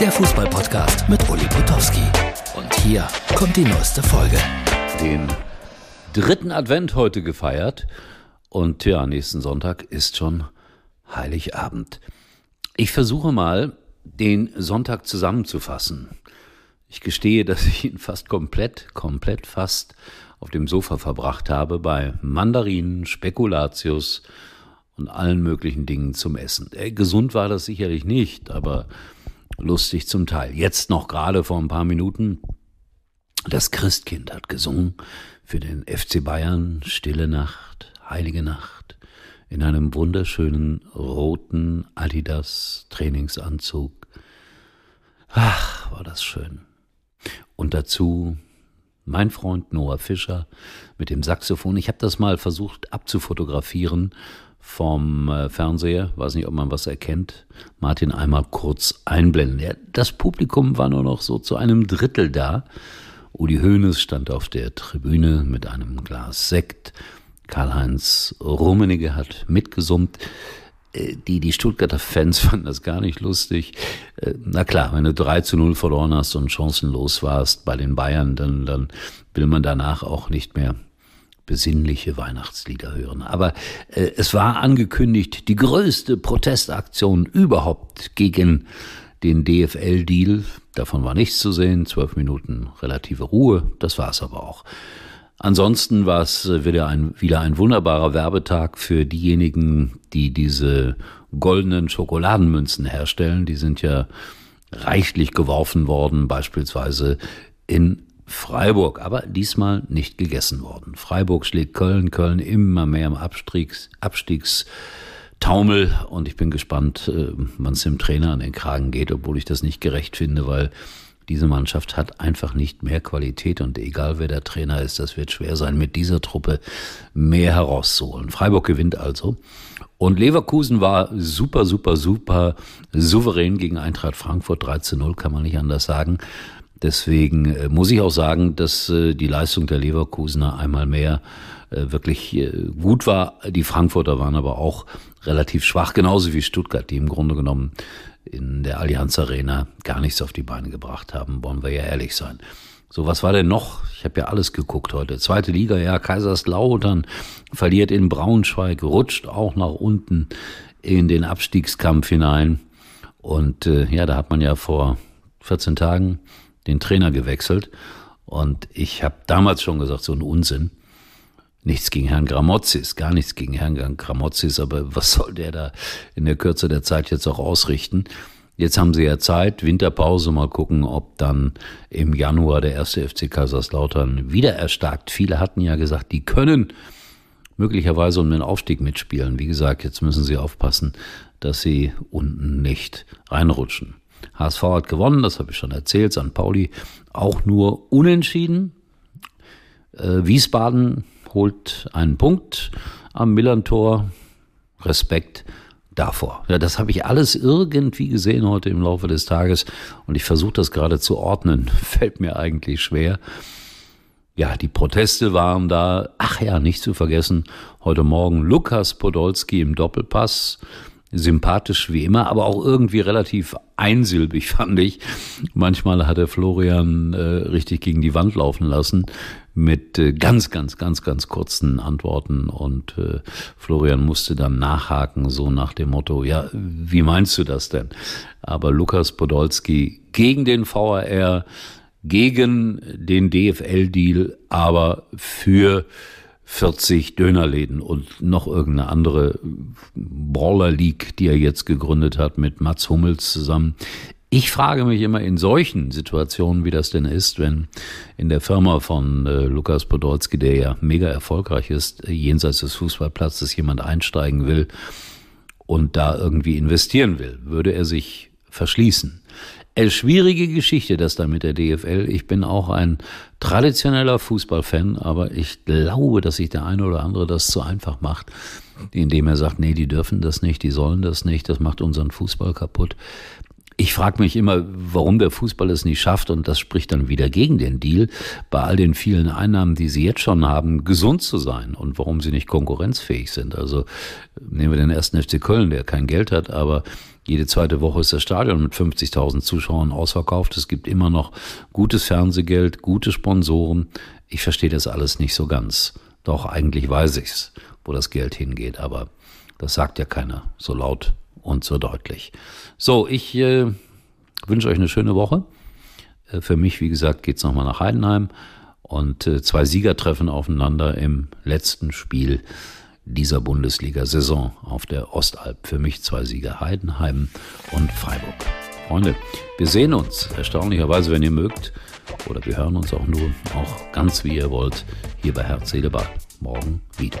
der Fußballpodcast mit Uli Potowski. Und hier kommt die neueste Folge. Den dritten Advent heute gefeiert und ja, nächsten Sonntag ist schon Heiligabend. Ich versuche mal, den Sonntag zusammenzufassen. Ich gestehe, dass ich ihn fast komplett, komplett fast auf dem Sofa verbracht habe bei Mandarinen, Spekulatius und allen möglichen Dingen zum Essen. Äh, gesund war das sicherlich nicht, aber lustig zum Teil. Jetzt noch gerade vor ein paar Minuten. Das Christkind hat gesungen für den FC Bayern Stille Nacht, heilige Nacht in einem wunderschönen roten Adidas Trainingsanzug. Ach, war das schön. Und dazu mein Freund Noah Fischer mit dem Saxophon. Ich habe das mal versucht abzufotografieren vom äh, Fernseher. Weiß nicht, ob man was erkennt. Martin einmal kurz einblenden. Ja, das Publikum war nur noch so zu einem Drittel da. Uli Hoeneß stand auf der Tribüne mit einem Glas Sekt. Karl-Heinz Rummenigge hat mitgesummt. Äh, die, die Stuttgarter Fans fanden das gar nicht lustig. Äh, na klar, wenn du 3 zu 0 verloren hast und chancenlos warst bei den Bayern, dann, dann will man danach auch nicht mehr besinnliche Weihnachtslieder hören. Aber äh, es war angekündigt, die größte Protestaktion überhaupt gegen den DFL-Deal. Davon war nichts zu sehen. Zwölf Minuten relative Ruhe. Das war es aber auch. Ansonsten war es äh, wieder ein, wieder ein wunderbarer Werbetag für diejenigen, die diese goldenen Schokoladenmünzen herstellen. Die sind ja reichlich geworfen worden, beispielsweise in Freiburg, aber diesmal nicht gegessen worden. Freiburg schlägt Köln, Köln immer mehr im Abstiegs, Abstiegstaumel und ich bin gespannt, äh, wann es dem Trainer an den Kragen geht, obwohl ich das nicht gerecht finde, weil diese Mannschaft hat einfach nicht mehr Qualität und egal wer der Trainer ist, das wird schwer sein, mit dieser Truppe mehr herauszuholen. Freiburg gewinnt also. Und Leverkusen war super, super, super souverän gegen Eintracht Frankfurt 13-0, kann man nicht anders sagen. Deswegen äh, muss ich auch sagen, dass äh, die Leistung der Leverkusener einmal mehr äh, wirklich gut war. Die Frankfurter waren aber auch relativ schwach, genauso wie Stuttgart, die im Grunde genommen in der Allianz Arena gar nichts auf die Beine gebracht haben, wollen wir ja ehrlich sein. So, was war denn noch? Ich habe ja alles geguckt heute. Zweite Liga, ja, Kaiserslautern verliert in Braunschweig, rutscht auch nach unten in den Abstiegskampf hinein. Und äh, ja, da hat man ja vor 14 Tagen den Trainer gewechselt. Und ich habe damals schon gesagt, so ein Unsinn. Nichts gegen Herrn Gramozis, gar nichts gegen Herrn Gramozis, aber was soll der da in der Kürze der Zeit jetzt auch ausrichten? Jetzt haben sie ja Zeit, Winterpause, mal gucken, ob dann im Januar der erste FC Kaiserslautern wieder erstarkt. Viele hatten ja gesagt, die können möglicherweise um den Aufstieg mitspielen. Wie gesagt, jetzt müssen sie aufpassen, dass sie unten nicht reinrutschen. HSV hat gewonnen, das habe ich schon erzählt. St. Pauli auch nur unentschieden. Äh, Wiesbaden holt einen Punkt am Millantor. Respekt davor. Ja, das habe ich alles irgendwie gesehen heute im Laufe des Tages und ich versuche das gerade zu ordnen. Fällt mir eigentlich schwer. Ja, die Proteste waren da. Ach ja, nicht zu vergessen, heute Morgen Lukas Podolski im Doppelpass sympathisch wie immer, aber auch irgendwie relativ einsilbig, fand ich. Manchmal hat er Florian äh, richtig gegen die Wand laufen lassen mit äh, ganz, ganz, ganz, ganz kurzen Antworten und äh, Florian musste dann nachhaken, so nach dem Motto, ja, wie meinst du das denn? Aber Lukas Podolski gegen den VAR, gegen den DFL-Deal, aber für 40 Dönerläden und noch irgendeine andere Brawler League, die er jetzt gegründet hat mit Mats Hummels zusammen. Ich frage mich immer in solchen Situationen, wie das denn ist, wenn in der Firma von äh, Lukas Podolski, der ja mega erfolgreich ist, jenseits des Fußballplatzes jemand einsteigen will und da irgendwie investieren will, würde er sich verschließen. Eine schwierige Geschichte, das da mit der DFL. Ich bin auch ein traditioneller Fußballfan, aber ich glaube, dass sich der eine oder andere das zu einfach macht, indem er sagt, nee, die dürfen das nicht, die sollen das nicht, das macht unseren Fußball kaputt. Ich frage mich immer, warum der Fußball es nicht schafft, und das spricht dann wieder gegen den Deal, bei all den vielen Einnahmen, die sie jetzt schon haben, gesund zu sein und warum sie nicht konkurrenzfähig sind. Also nehmen wir den ersten FC Köln, der kein Geld hat, aber jede zweite Woche ist das Stadion mit 50.000 Zuschauern ausverkauft. Es gibt immer noch gutes Fernsehgeld, gute Sponsoren. Ich verstehe das alles nicht so ganz. Doch eigentlich weiß ich's, wo das Geld hingeht, aber das sagt ja keiner so laut und so deutlich. So, ich äh, wünsche euch eine schöne Woche. Äh, für mich, wie gesagt, geht's nochmal nach Heidenheim und äh, zwei Sieger treffen aufeinander im letzten Spiel dieser Bundesliga-Saison auf der Ostalb. Für mich zwei Sieger Heidenheim und Freiburg. Freunde, wir sehen uns erstaunlicherweise, wenn ihr mögt, oder wir hören uns auch nur, auch ganz wie ihr wollt, hier bei Herz, Seele, Ball. Morgen wieder.